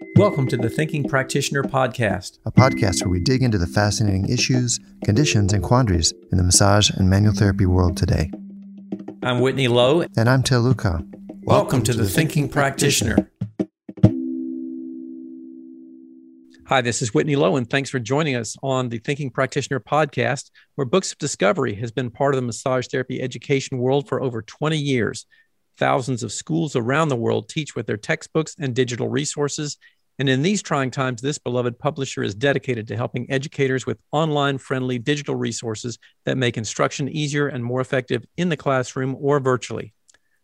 Welcome to the Thinking Practitioner Podcast, a podcast where we dig into the fascinating issues, conditions, and quandaries in the massage and manual therapy world today. I'm Whitney Lowe. And I'm Til Luchau. Welcome, Welcome to, to, the, the Thinking, Thinking Practitioner. Hi, this is Whitney Lowe, and thanks for joining us on the Thinking Practitioner podcast, where Books of Discovery has been part of the massage therapy education world for over 20 years. Thousands of schools around the world teach with their textbooks and digital resources. And in these trying times, this beloved publisher is dedicated to helping educators with online friendly digital resources that make instruction easier and more effective in the classroom or virtually.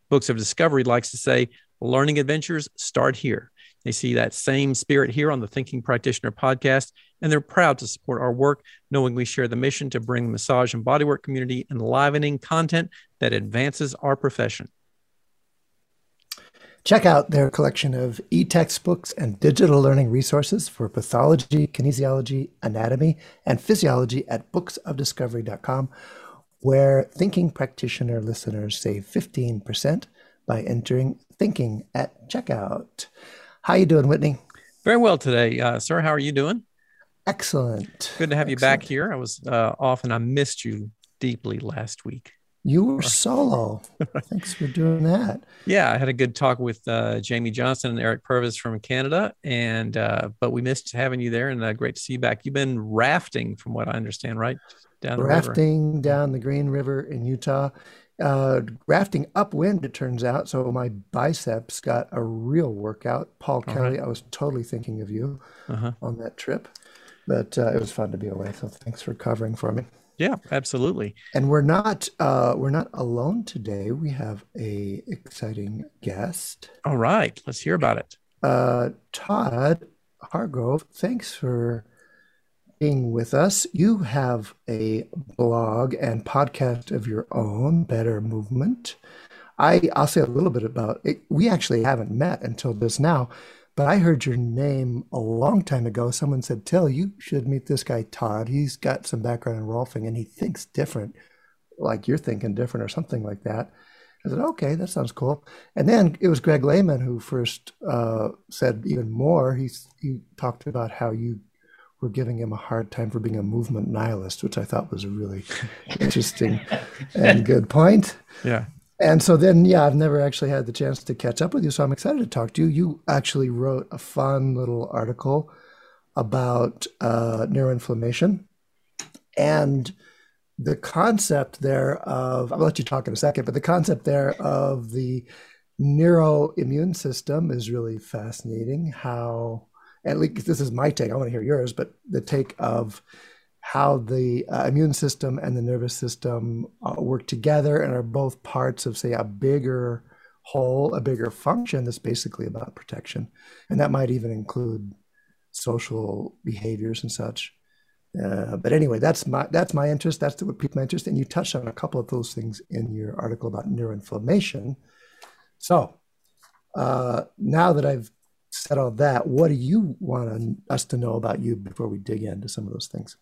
Books of Discovery likes to say, learning adventures start here. They see that same spirit here on the Thinking Practitioner podcast, and they're proud to support our work, knowing we share the mission to bring the massage and bodywork community enlivening content that advances our profession. Check out their collection of e textbooks and digital learning resources for pathology, kinesiology, anatomy, and physiology at booksofdiscovery.com, where thinking practitioner listeners save 15% by entering thinking at checkout. How you doing, Whitney? Very well today, uh, sir. How are you doing? Excellent. Good to have Excellent. you back here. I was uh, off and I missed you deeply last week. You were solo. Thanks for doing that. Yeah, I had a good talk with uh, Jamie Johnson and Eric Purves from Canada, and uh, but we missed having you there, and uh, great to see you back. You've been rafting, from what I understand, right? Down rafting down the Green River in Utah uh, rafting upwind, it turns out. So my biceps got a real workout. Paul uh-huh. Kelly, I was totally thinking of you uh-huh. on that trip, but uh, it was fun to be away. So thanks for covering for me. Yeah, absolutely. And we're not uh, we're not alone today. We have a exciting guest. All right, let's hear about it. Uh, Todd Hargrove, thanks for being with us. You have a blog and podcast of your own, Better Movement. I, I'll say a little bit about it. We actually haven't met until just now, but I heard your name a long time ago. Someone said, Til, you should meet this guy, Todd. He's got some background in Rolfing and he thinks different, like you're thinking different or something like that. I said, okay, that sounds cool. And then it was Greg Lehman who first uh, said even more. He, he talked about how you were giving him a hard time for being a movement nihilist, which I thought was a really interesting and good point. Yeah. And so then, yeah, I've never actually had the chance to catch up with you. So I'm excited to talk to you. You actually wrote a fun little article about uh, neuroinflammation and the concept there of, I'll let you talk in a second, but the concept there of the neuroimmune system is really fascinating. How at least this is my take. I want to hear yours, but the take of how the uh, immune system and the nervous system uh, work together and are both parts of, say, a bigger whole, a bigger function that's basically about protection, and that might even include social behaviors and such. Uh, but anyway, that's my that's my interest. That's what piqued my interest, and you touched on a couple of those things in your article about neuroinflammation. So uh, now that I've said all that, what do you want us to know about you before we dig into some of those things?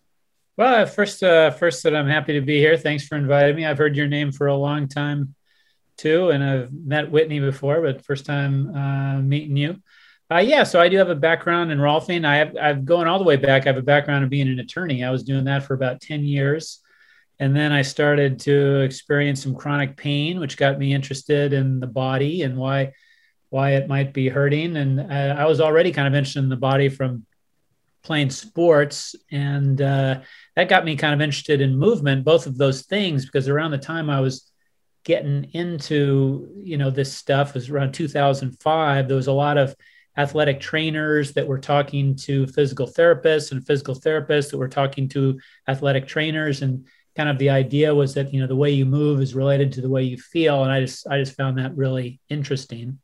Well, first, uh, first that I'm happy to be here. Thanks for inviting me. I've heard your name for a long time too, and I've met Whitney before, but first time uh, meeting you. Uh, yeah, so I do have a background in Rolfing. I have I've going all the way back. I have a background of being an attorney. I was doing that for about ten years, and then I started to experience some chronic pain, which got me interested in the body and why why it might be hurting. And uh, I was already kind of interested in the body from playing sports. And uh, that got me kind of interested in movement, both of those things, because around the time I was getting into, you know, this stuff was around 2005. There was a lot of athletic trainers that were talking to physical therapists and physical therapists that were talking to athletic trainers and kind of the idea was that you know the way you move is related to the way you feel and i just i just found that really interesting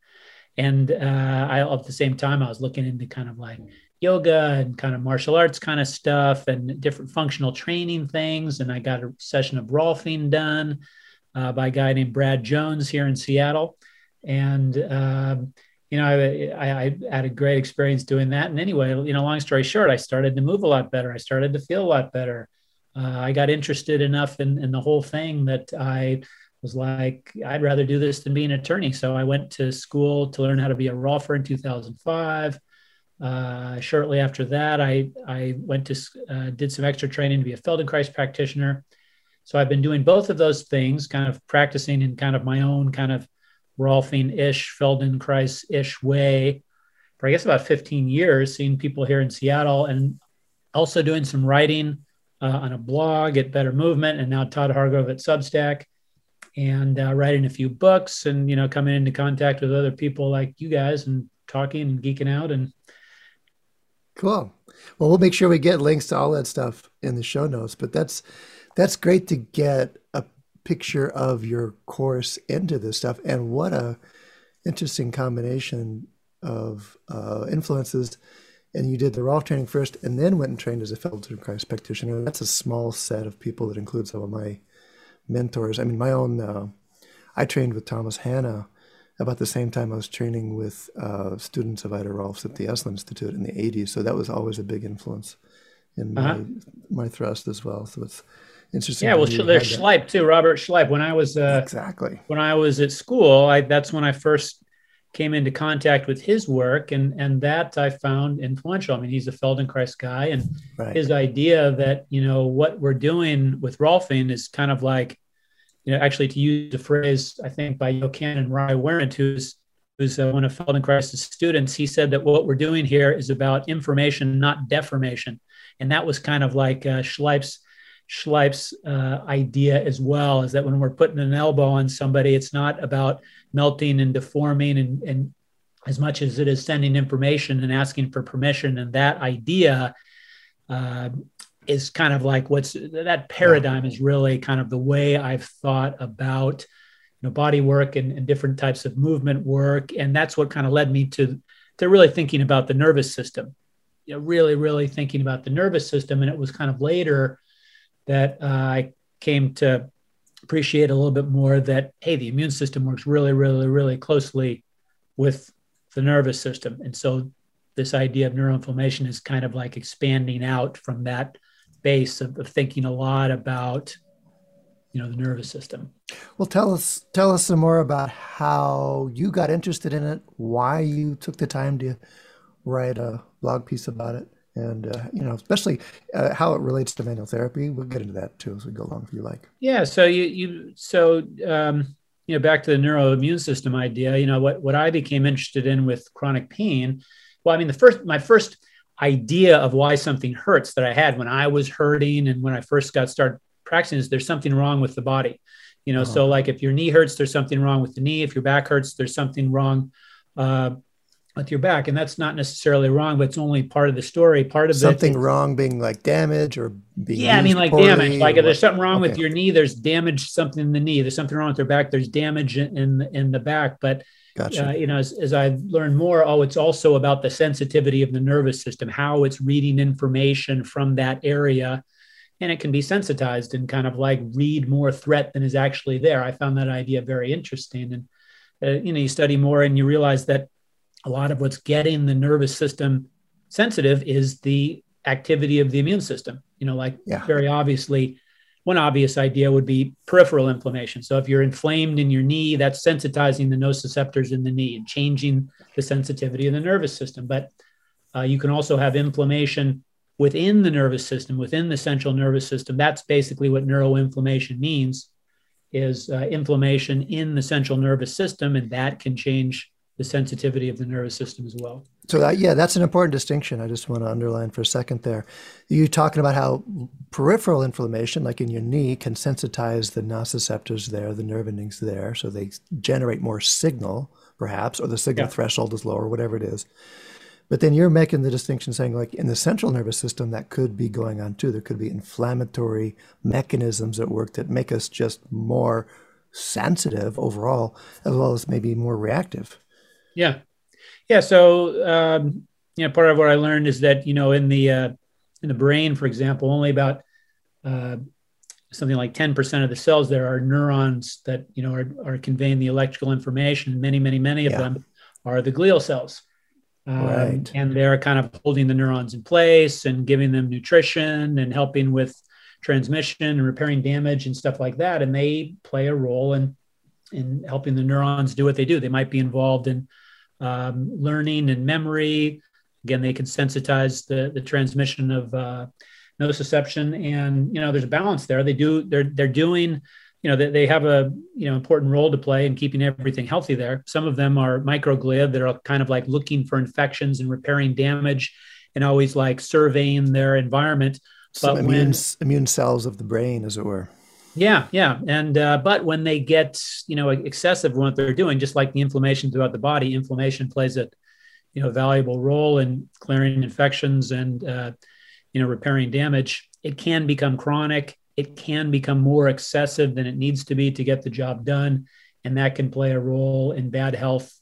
and uh, I, at the same time, I was looking into kind of like yoga and kind of martial arts kind of stuff and different functional training things. And I got a session of Rolfing done uh, by a guy named Brad Jones here in Seattle. And, um, you know, I, I, I, had a great experience doing that. And anyway, you know, long story short, I started to move a lot better. I started to feel a lot better. Uh, I got interested enough in, in the whole thing that I was like, I'd rather do this than be an attorney. So I went to school to learn how to be a Rolfer in 2005. Uh, shortly after that, I I went to uh, did some extra training to be a Feldenkrais practitioner. So I've been doing both of those things, kind of practicing in kind of my own kind of Rolfing-ish, Feldenkrais-ish way for I guess about 15 years, seeing people here in Seattle, and also doing some writing uh, on a blog at Better Movement, and now Todd Hargrove at Substack, and uh, writing a few books, and you know coming into contact with other people like you guys, and talking and geeking out, and cool. Well, we'll make sure we get links to all that stuff in the show notes. But that's that's great to get a picture of your course into this stuff, and what a interesting combination of uh, influences and you did the Rolf training first and then went and trained as a Feldenkrais practitioner. That's a small set of people that includes some of my mentors. I mean, my own, uh, I trained with Thomas Hanna about the same time I was training with uh, students of Ida Rolfs at the Esalen Institute in the 80s. So that was always a big influence in uh-huh. my, my thrust as well. So it's interesting. Yeah, well, there's Schleip too, Robert Schleip. When I was uh, exactly when I was at school, I that's when I first came into contact with his work and and that I found influential. I mean, he's a Feldenkrais guy and right. his idea that, you know, what we're doing with Rolfing is kind of like, you know, actually to use a phrase, I think by Yochanan Rywerant, who's who's uh, one of Feldenkrais' students, he said that what we're doing here is about information, not deformation. And that was kind of like uh, Schleip's Schleip's uh, idea as well, is that when we're putting an elbow on somebody, it's not about melting and deforming and, and as much as it is sending information and asking for permission and that idea uh, is kind of like what's that paradigm is really kind of the way i've thought about you know body work and, and different types of movement work. And that's what kind of led me to to really thinking about the nervous system. You know really really thinking about the nervous system. And it was kind of later that uh, i came to appreciate a little bit more that hey the immune system works really really really closely with the nervous system. And so this idea of neuroinflammation is kind of like expanding out from that base of, of thinking a lot about you know the nervous system. Well tell us tell us some more about how you got interested in it why you took the time to write a blog piece about it and uh, you know especially uh, how it relates to manual therapy. We'll get into that too as we go along if you like. Yeah so you you so um, you know back to the neuroimmune system idea you know what what i became interested in with chronic pain well i mean the first my first idea of why something hurts that i had when i was hurting and when i first got started practicing is there's something wrong with the body. You know oh. so like if your knee hurts there's something wrong with the knee. If your back hurts there's something wrong uh, with your back. And that's not necessarily wrong but it's only part of the story. Part of something wrong being like damage or being yeah i mean like damage like if there's something wrong okay. with your knee there's damage something in the knee. There's something wrong with their back there's damage in in the back. But gotcha. Uh, you know as, as i learn more oh it's also about the sensitivity of the nervous system how it's reading information from that area and it can be sensitized and kind of like read more threat than is actually there i found that idea very interesting and uh, you know you study more and you realize that a lot of what's getting the nervous system sensitive is the activity of the immune system. You know, like yeah. very obviously, one obvious idea would be peripheral inflammation. So if you're inflamed in your knee, that's sensitizing the nociceptors in the knee and changing the sensitivity of the nervous system. But uh, you can also have inflammation within the nervous system, within the central nervous system. That's basically what neuroinflammation means is uh, inflammation in the central nervous system, and that can change the sensitivity of the nervous system as well. So that, yeah, that's an important distinction. I just want to underline for a second there. You talking about how peripheral inflammation, like in your knee, can sensitize the nociceptors there, the nerve endings there, so they generate more signal, perhaps, or the signal yeah. threshold is lower, whatever it is. But then you're making the distinction saying, like in the central nervous system, that could be going on too. There could be inflammatory mechanisms at work that make us just more sensitive overall, as well as maybe more reactive. Yeah, yeah. So um, you know, part of what I learned is that you know in the uh, in the brain, for example, only about uh, something like 10% of the cells there are neurons that you know are, are conveying the electrical information. Many, many, many of yeah. them are the glial cells. Um, right. And they're kind of holding the neurons in place and giving them nutrition and helping with transmission and repairing damage and stuff like that. And they play a role in in helping the neurons do what they do. They might be involved in um, learning and memory, Again, they can sensitize the, the transmission of uh, nociception, and you know there's a balance there. They do they're they're doing you know they, they have a you know important role to play in keeping everything healthy there. Some of them are microglia that are kind of like looking for infections and repairing damage, and always like surveying their environment. Some but immune when, immune cells of the brain, as it were. Yeah, yeah, and uh, but when they get you know excessive what they're doing, just like the inflammation throughout the body, inflammation plays a you know valuable role in clearing infections and uh, you know repairing damage. It can become chronic. It can become more excessive than it needs to be to get the job done, and that can play a role in bad health,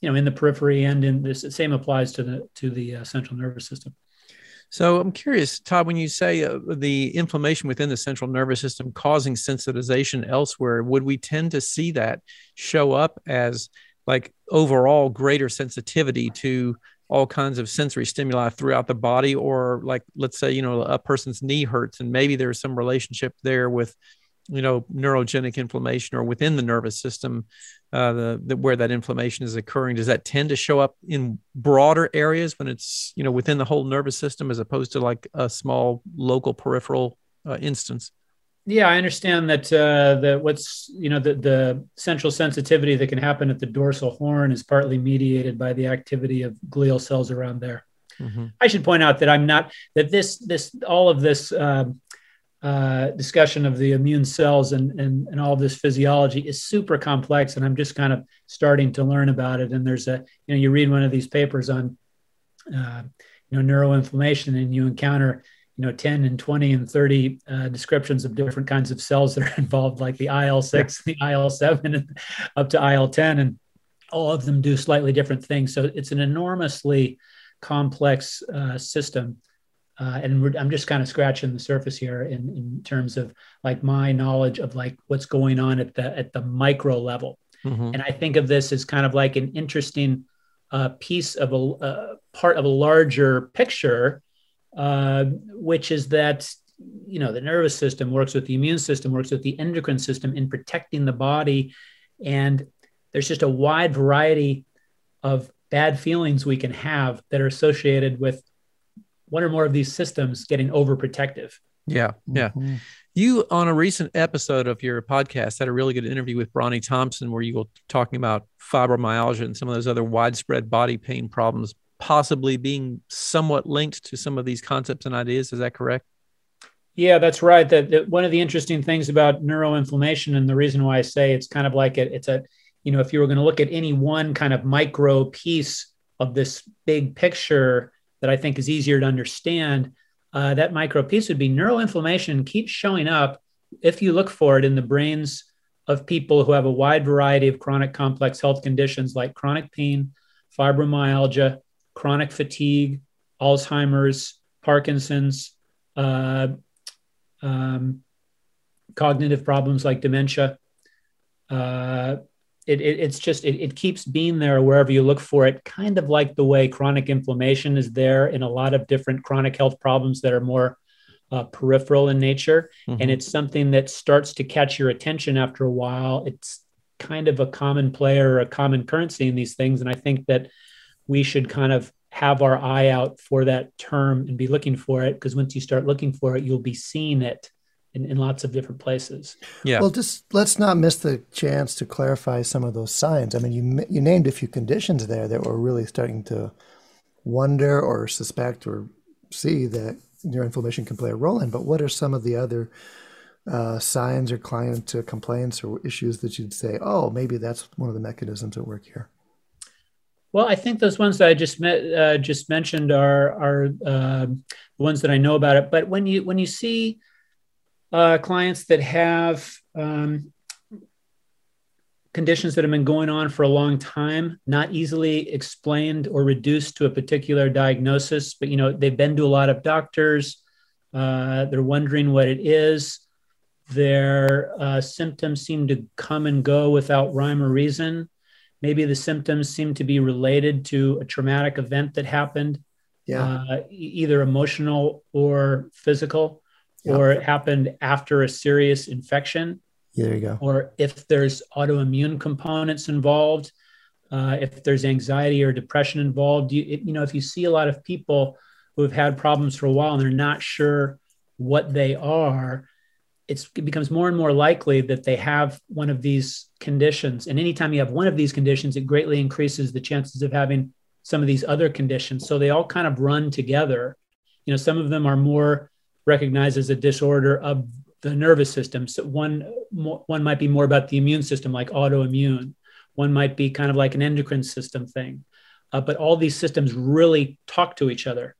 you know, in the periphery and in this. Same applies to the to the uh, central nervous system. So I'm curious, Todd, when you say uh, the inflammation within the central nervous system causing sensitization elsewhere, would we tend to see that show up as like overall greater sensitivity to all kinds of sensory stimuli throughout the body? Or like let's say you know a person's knee hurts and maybe there's some relationship there with you know neurogenic inflammation or within the nervous system uh, the, the, where that inflammation is occurring does that tend to show up in broader areas when it's you know within the whole nervous system as opposed to like a small local peripheral uh, instance yeah i understand that uh, that what's you know the, the central sensitivity that can happen at the dorsal horn is partly mediated by the activity of glial cells around there mm-hmm. i should point out that i'm not that this this all of this um, uh, discussion of the immune cells and, and, and all of this physiology is super complex. And I'm just kind of starting to learn about it. And there's a, you know, you read one of these papers on, uh, you know, neuroinflammation and you encounter, you know, 10 and 20 and 30 uh, descriptions of different kinds of cells that are involved, like the IL-6, the IL-7, and up to IL-10. And all of them do slightly different things. So it's an enormously complex uh, system uh, and I'm just kind of scratching the surface here in, in terms of like my knowledge of like what's going on at the at the micro level. Mm-hmm. And I think of this as kind of like an interesting uh, piece of a uh, part of a larger picture, uh, which is that you know the nervous system works with the immune system, works with the endocrine system in protecting the body, and there's just a wide variety of bad feelings we can have that are associated with one or more of these systems getting overprotective. Yeah, yeah. Mm-hmm. You on a recent episode of your podcast had a really good interview with Bronnie Thompson where you were talking about fibromyalgia and some of those other widespread body pain problems possibly being somewhat linked to some of these concepts and ideas. Is that correct? Yeah, that's right. That, that one of the interesting things about neuroinflammation and the reason why I say it's kind of like it, it's a, you know, if you were going to look at any one kind of micro piece of this big picture, that I think is easier to understand, uh, that micro piece would be neuroinflammation keeps showing up if you look for it in the brains of people who have a wide variety of chronic complex health conditions like chronic pain, fibromyalgia, chronic fatigue, Alzheimer's, Parkinson's, uh, um, cognitive problems like dementia, uh, it, it, it's just it, it keeps being there wherever you look for it kind of like the way chronic inflammation is there in a lot of different chronic health problems that are more uh, peripheral in nature. Mm-hmm. and it's something that starts to catch your attention after a while. It's kind of a common player a common currency in these things. And i think that we should kind of have our eye out for that term and be looking for it because once you start looking for it you'll be seeing it in, in lots of different places. Yeah. Well, just let's not miss the chance to clarify some of those signs. I mean, you you named a few conditions there that we're really starting to wonder or suspect or see that neuroinflammation can play a role in. But what are some of the other uh, signs or client uh, complaints or issues that you'd say, oh, maybe that's one of the mechanisms at work here? Well, I think those ones that I just met, uh, just mentioned are are uh, the ones that I know about it. But when you when you see uh, clients that have um, conditions that have been going on for a long time, not easily explained or reduced to a particular diagnosis, but you know they've been to a lot of doctors. Uh, they're wondering what it is. Their uh, symptoms seem to come and go without rhyme or reason. Maybe the symptoms seem to be related to a traumatic event that happened, yeah. Uh, either emotional or physical or it happened after a serious infection. There you go. Or if there's autoimmune components involved, uh, if there's anxiety or depression involved. You, it, you know, if you see a lot of people who have had problems for a while and they're not sure what they are, it becomes more and more likely that they have one of these conditions. And anytime you have one of these conditions, it greatly increases the chances of having some of these other conditions. So they all kind of run together. You know, some of them are more recognized as a disorder of the nervous system. So one one might be more about the immune system, like autoimmune. One might be kind of like an endocrine system thing. Uh, but all these systems really talk to each other,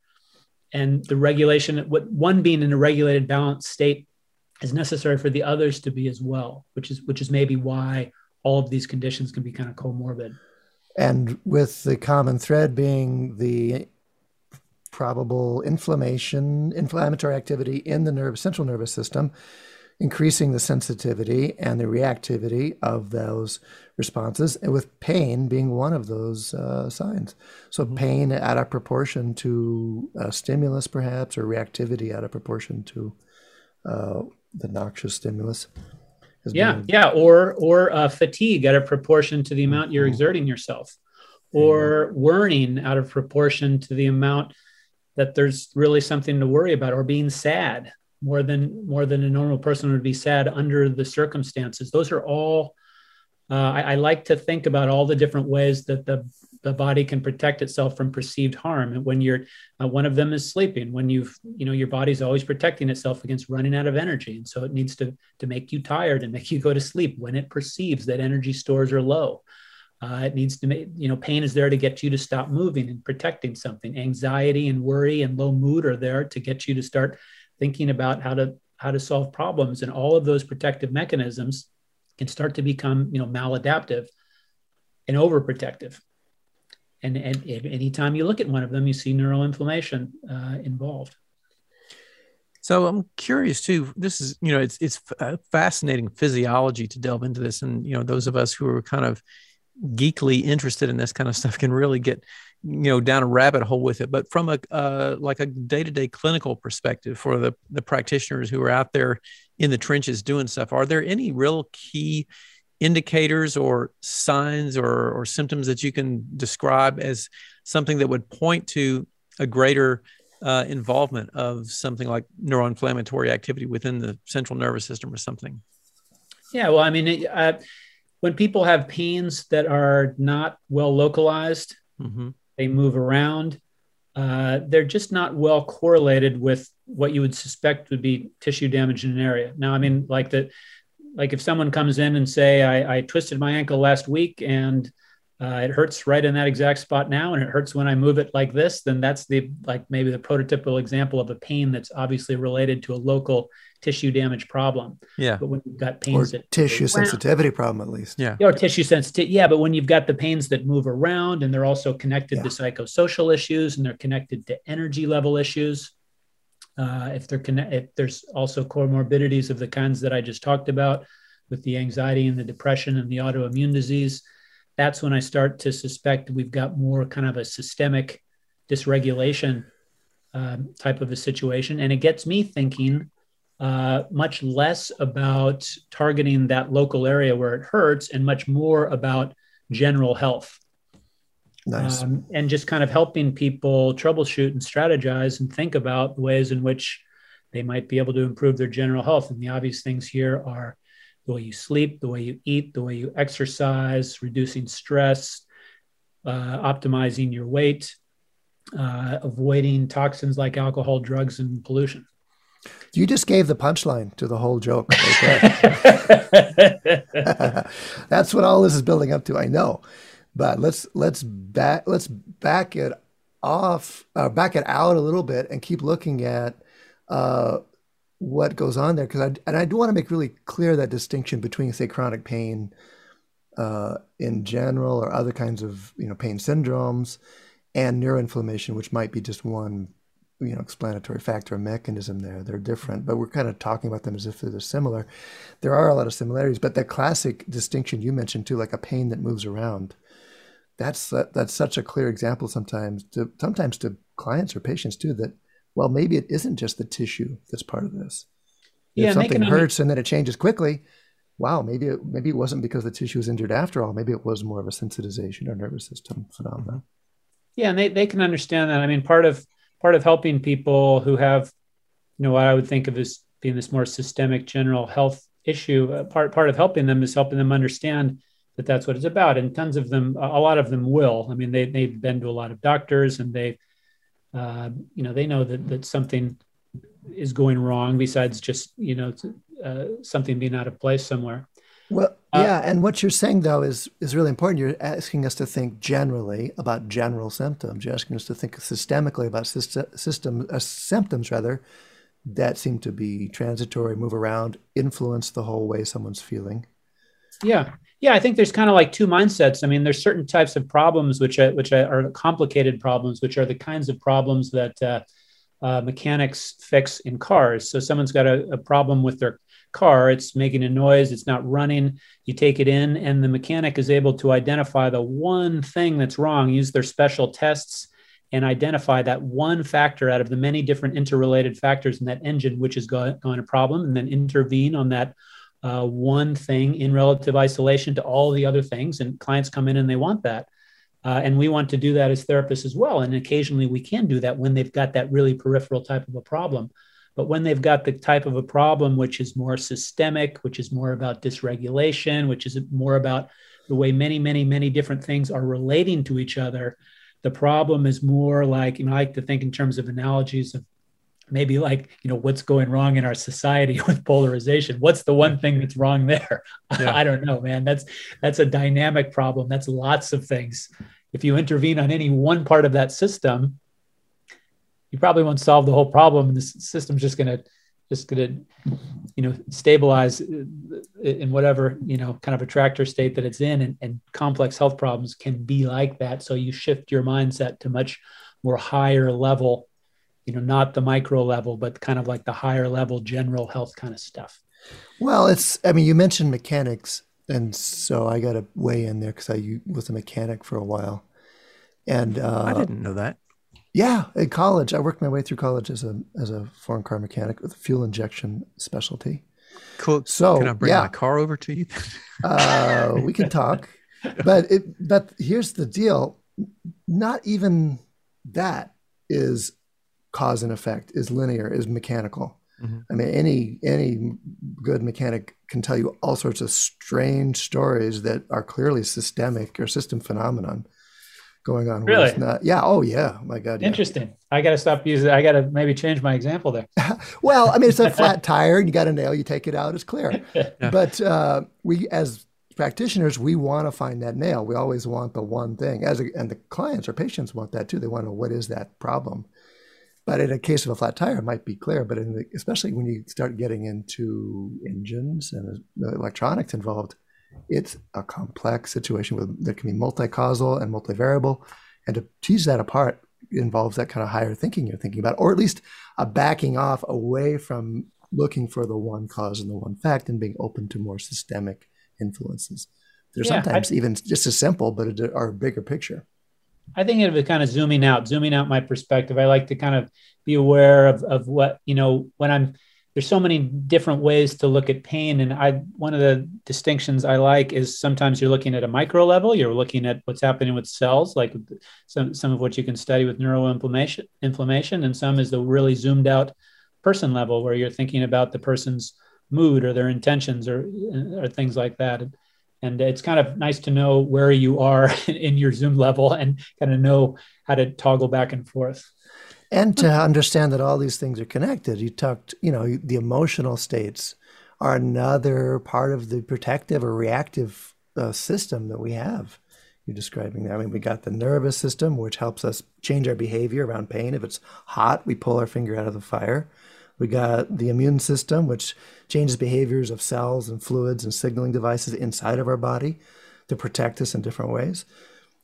and the regulation, what one being in a regulated, balanced state, is necessary for the others to be as well. Which is which is maybe why all of these conditions can be kind of comorbid. And with the common thread being the probable inflammation, inflammatory activity in the nerve, central nervous system, increasing the sensitivity and the reactivity of those responses, and with pain being one of those uh, signs. So, mm-hmm. pain out of proportion to uh, stimulus, perhaps, or reactivity out of proportion to uh, the noxious stimulus. Yeah, yeah, or or uh, fatigue out of proportion to the amount you're mm-hmm. exerting yourself, or mm-hmm. worrying out of proportion to the amount that there's really something to worry about or being sad more than more than a normal person would be sad under the circumstances. Those are all uh, I, I, like to think about all the different ways that the the body can protect itself from perceived harm. And when you're uh, one of them is sleeping when you've you know your body's always protecting itself against running out of energy. And so it needs to to make you tired and make you go to sleep when it perceives that energy stores are low uh, it needs to make, you know, pain is there to get you to stop moving and protecting something. Anxiety and worry and low mood are there to get you to start thinking about how to how to solve problems. And all of those protective mechanisms can start to become, you know, maladaptive and overprotective. And, and anytime you look at one of them, you see neuroinflammation uh, involved. So I'm curious too. This is, you know, it's it's fascinating physiology to delve into this, and you know, those of us who are kind of geekly interested in this kind of stuff can really get you know down a rabbit hole with it. But from a uh, like a day-to-day clinical perspective for the the practitioners who are out there in the trenches doing stuff are there any real key indicators or signs or, or symptoms that you can describe as something that would point to a greater uh, involvement of something like neuroinflammatory activity within the central nervous system or something? Yeah well i mean it, uh, when people have pains that are not well localized, mm-hmm. they move around. Uh, they're just not well correlated with what you would suspect would be tissue damage in an area. Now, I mean, like that, like if someone comes in and say, I, I twisted my ankle last week and uh, it hurts right in that exact spot now and it hurts when i move it like this then that's the like maybe the prototypical example of a pain that's obviously related to a local tissue damage problem. Yeah. But when you've got pains or that tissue sensitivity problem at least. Yeah. Or tissue sensitivity yeah but when you've got the pains that move around and they're also connected yeah. to psychosocial issues and they're connected to energy level issues uh, if they're connect if there's also comorbidities of the kinds that i just talked about with the anxiety and the depression and the autoimmune disease that's when I start to suspect we've got more kind of a systemic dysregulation um, type of a situation. And it gets me thinking uh, much less about targeting that local area where it hurts and much more about general health. Nice. Um, and just kind of helping people troubleshoot and strategize and think about ways in which they might be able to improve their general health. And the obvious things here are the way you sleep, the way you eat, the way you exercise, reducing stress, uh, optimizing your weight, uh, avoiding toxins like alcohol, drugs, and pollution. You just gave the punchline to the whole joke. That's what all this is building up to. I know, but let's let's back let's back it off, uh, back it out a little bit, and keep looking at uh, what goes on there because I and I do want to make really clear that distinction between say chronic pain uh, in general or other kinds of you know pain syndromes and neuroinflammation, which might be just one you know explanatory factor or mechanism there. They're different, but we're kind of talking about them as if they're similar. There are a lot of similarities, but that classic distinction you mentioned too, like a pain that moves around. That's that's such a clear example sometimes to sometimes to clients or patients too that well, maybe it isn't just the tissue that's part of this. If yeah, something hurts and then it changes quickly, wow, maybe it, maybe it wasn't because the tissue was injured after all. Maybe it was more of a sensitization or nervous system phenomenon. Yeah, and they, they can understand that. I mean, part of part of helping people who have, you know, what I would think of as being this more systemic general health issue, uh, part part of helping them is helping them understand that that's what it's about. And tons of them, a lot of them will. I mean, they they've been to a lot of doctors, and they, uh, you know, they know that that something is going wrong besides just you know uh, something being out of place somewhere. Well, uh, yeah, and what you're saying though is is really important. You're asking us to think generally about general symptoms. You're asking us to think systemically about system, system uh, symptoms rather that seem to be transitory, move around, influence the whole way someone's feeling. Yeah, yeah. I think there's kind of like two mindsets. I mean, there's certain types of problems which are, which are complicated problems, which are the kinds of problems that uh, uh, mechanics fix in cars. So someone's got a, a problem with their car, it's making a noise, it's not running. You take it in, and the mechanic is able to identify the one thing that's wrong, use their special tests, and identify that one factor out of the many different interrelated factors in that engine, which is going, going to problem, and then intervene on that uh, one thing in relative isolation to all the other things. And clients come in and they want that. Uh, and we want to do that as therapists as well. And occasionally we can do that when they've got that really peripheral type of a problem. But when they've got the type of a problem which is more systemic, which is more about dysregulation, which is more about the way many, many, many different things are relating to each other, the problem is more like, you know, I like to think in terms of analogies of maybe like, you know, what's going wrong in our society with polarization? What's the one thing that's wrong there? Yeah. I don't know, man. That's that's a dynamic problem. That's lots of things. If you intervene on any one part of that system, you probably won't solve the whole problem and the system's just going to just going to you know stabilize uh, in whatever you know kind of attractor state that it's in and, and complex health problems can be like that so you shift your mindset to much more higher level you know not the micro level but kind of like the higher level general health kind of stuff well it's i mean you mentioned mechanics and so i got to weigh in there because i was a mechanic for a while and uh, i didn't know that yeah, in college, I worked my way through college as a as a foreign car mechanic with a fuel injection specialty. Cool. So can I bring yeah. my car over to you? uh, we can talk, but it, but here's the deal: not even that is cause and effect, is linear, is mechanical. Mm-hmm. I mean, any any good mechanic can tell you all sorts of strange stories that are clearly systemic or system phenomenon going on. Really? Not, yeah. Oh, yeah. My God. Yeah. Interesting. I got to stop using. I got to maybe change my example there. well, I mean, it's a flat tire, and you got a nail. You take it out. It's clear. yeah. But uh, we, as practitioners, we want to find that nail. We always want the one thing. As a, and the clients or patients want that too. They want to know what is that problem. But in a case of a flat tire, it might be clear. But the, especially when you start getting into engines and uh, electronics involved, it's a complex situation with that can be multi-causal and multivariable. And to tease that apart involves that kind of higher thinking you're thinking about, or at least a backing off away from looking for the one cause and the one fact and being open to more systemic influences. They're yeah, sometimes I, even just as simple, but are a bigger picture. I think it kind of zooming out, zooming out my perspective. I like to kind of be aware of, of what, you know, when I'm there's so many different ways to look at pain. And i one of the distinctions i like is sometimes you're looking at a micro level. You're looking at what's happening with cells like some, some of what you can study with neuroinflammation inflammation. And some is the really zoomed out person level where you're thinking about the person's mood or their intentions or or things like that. And it's kind of nice to know where you are in your zoom level and kind of know how to toggle back and forth and to understand that all these things are connected. You talked, you know, the emotional states are another part of the protective or reactive uh, system that we have. You're describing that. I mean, we got the nervous system, which helps us change our behavior around pain. If it's hot, we pull our finger out of the fire. We got the immune system, which changes behaviors of cells and fluids and signaling devices inside of our body to protect us in different ways.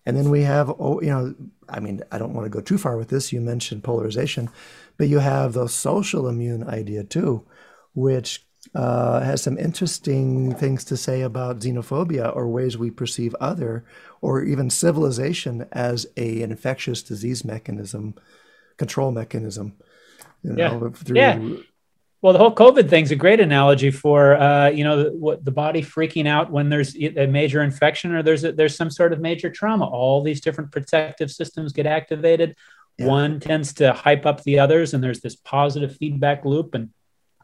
And then we have, oh, you know, I mean, I don't want to go too far with this. You mentioned polarization, but you have the social immune idea too, which uh, has some interesting things to say about xenophobia or ways we perceive other, or even civilization as a, an infectious disease mechanism, control mechanism. You know, yeah. Yeah. Well, the whole COVID thing's a great analogy for uh, you know the, what the body freaking out when there's a major infection or there's a, there's some sort of major trauma. All these different protective systems get activated. Yeah. One tends to hype up the others, and there's this positive feedback loop, and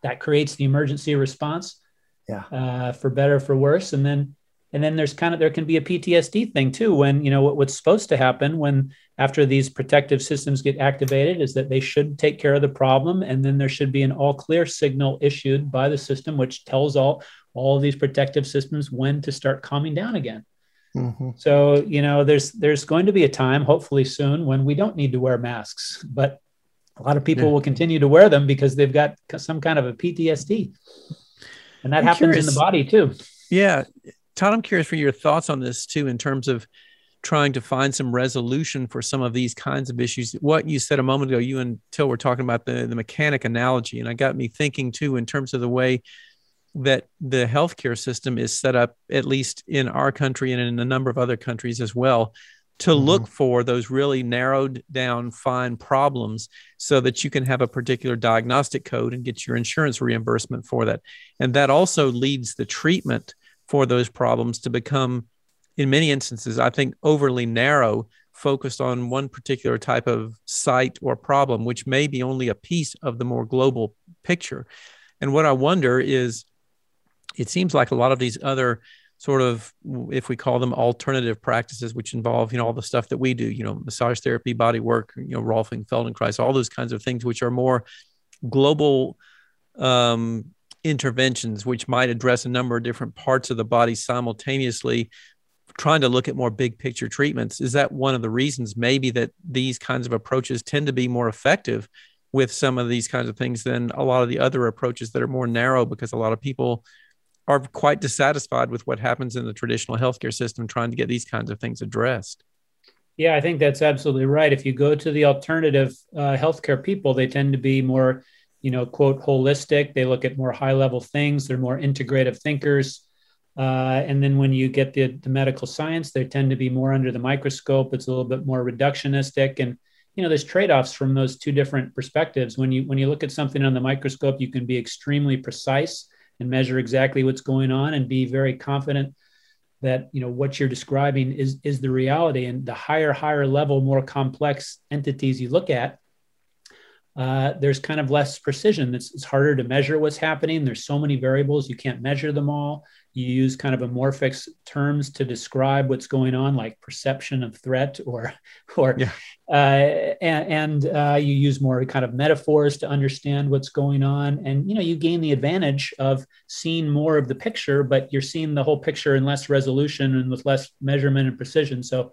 that creates the emergency response. Yeah, uh, for better for worse, and then and then there's kind of there can be a PTSD thing too when you know what, what's supposed to happen when after these protective systems get activated is that they should take care of the problem and then there should be an all clear signal issued by the system which tells all all these protective systems when to start calming down again mm-hmm. so you know there's there's going to be a time hopefully soon when we don't need to wear masks but a lot of people yeah. will continue to wear them because they've got some kind of a ptsd and that I'm happens curious. in the body too yeah Todd, I'm curious for your thoughts on this too, in terms of trying to find some resolution for some of these kinds of issues. What you said a moment ago, you and Til were talking about the, the mechanic analogy, and I got me thinking too in terms of the way that the healthcare system is set up, at least in our country and in a number of other countries as well, to mm-hmm. look for those really narrowed down, fine problems so that you can have a particular diagnostic code and get your insurance reimbursement for that. And that also leads the treatment for those problems to become, in many instances, I think overly narrow, focused on one particular type of site or problem, which may be only a piece of the more global picture. And what I wonder is, it seems like a lot of these other sort of if we call them alternative practices which involve you know all the stuff that we do you know massage therapy body work you know rolfing feldenkrais all those kinds of things which are more global um, interventions which might address a number of different parts of the body simultaneously trying to look at more big picture treatments. Is that one of the reasons maybe that these kinds of approaches tend to be more effective with some of these kinds of things than a lot of the other approaches that are more narrow? Because a lot of people are quite dissatisfied with what happens in the traditional healthcare system trying to get these kinds of things addressed. Yeah i think that's absolutely right. If you go to the alternative uh, healthcare people they tend to be more you know, quote, holistic. They look at more high level things. They're more integrative thinkers. Uh, and then when you get the, the medical science, they tend to be more under the microscope. It's a little bit more reductionistic. And, you know, there's trade-offs from those two different perspectives. When you when you look at something on the microscope, you can be extremely precise and measure exactly what's going on and be very confident that you know what you're describing is is the reality and the higher higher level more complex entities you look at uh, there's kind of less precision. It's, it's, harder to measure what's happening. There's so many variables, you can't measure them all. You use kind of amorphic terms to describe what's going on, like perception of threat, or, or, yeah. uh, and, and uh, you use more kind of metaphors to understand what's going on. And you know, you gain the advantage of seeing more of the picture, but you're seeing the whole picture in less resolution and with less measurement and precision. So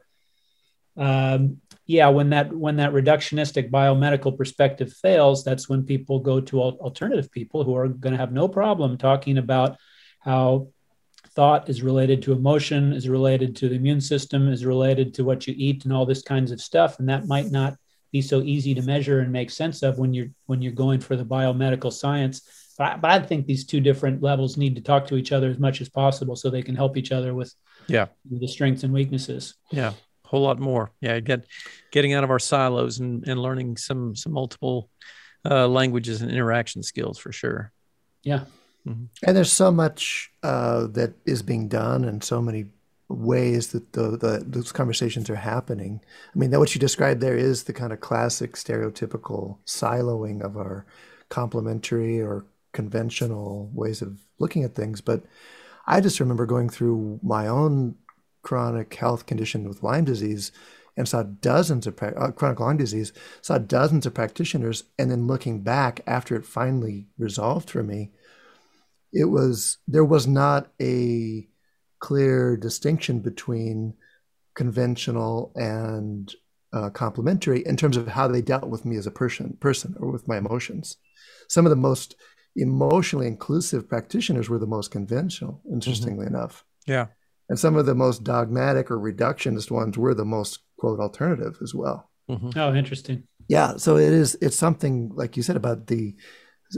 um, yeah, when that when that reductionistic biomedical perspective fails, that's when people go to alternative people who are going to have no problem talking about how thought is related to emotion, is related to the immune system, is related to what you eat, and all this kinds of stuff. And that might not be so easy to measure and make sense of when you're when you're going for the biomedical science. But I, but I think these two different levels need to talk to each other as much as possible so they can help each other with yeah the strengths and weaknesses. Yeah, whole lot more. Yeah, get getting out of our silos and, and learning some some multiple uh, languages and interaction skills for sure. Yeah. Mm-hmm. And there's so much uh, that is being done, and so many ways that the, the, those conversations are happening. I mean, that what you described there is the kind of classic stereotypical siloing of our complementary or conventional ways of looking at things. But I just remember going through my own chronic health condition with Lyme disease and saw dozens of uh, chronic Lyme disease, saw dozens of practitioners, and then looking back after it finally resolved for me, it was there was not a clear distinction between conventional and uh, complementary in terms of how they dealt with me as a person, person or with my emotions. Some of the most emotionally inclusive practitioners were the most conventional, interestingly mm-hmm. enough. Yeah. And some of the most dogmatic or reductionist ones were the most quote alternative as well. Mm-hmm. Oh, interesting. Yeah. So it is, it's something like you said about the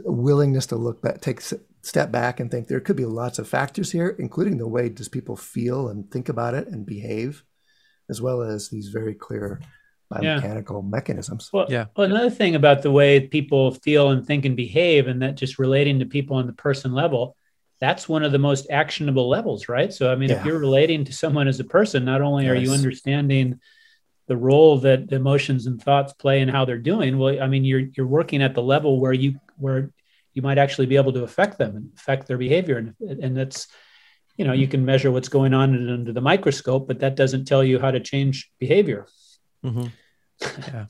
willingness to look back, take step back and think there could be lots of factors here, including the way does people feel and think about it and behave, as well as these very clear biomechanical yeah. mechanisms. Well, yeah. Well, another thing about the way people feel and think and behave, and that just relating to people on the person level, that's one of the most actionable levels, right? So, I mean, yeah. if you're relating to someone as a person, not only yes. are you understanding the role that emotions and thoughts play in how they're doing, well, I mean, you're you're working at the level where you where you might actually be able to affect them and affect their behavior, and and that's you know you can measure what's going on under the microscope, but that doesn't tell you how to change behavior. Mm-hmm. Yeah,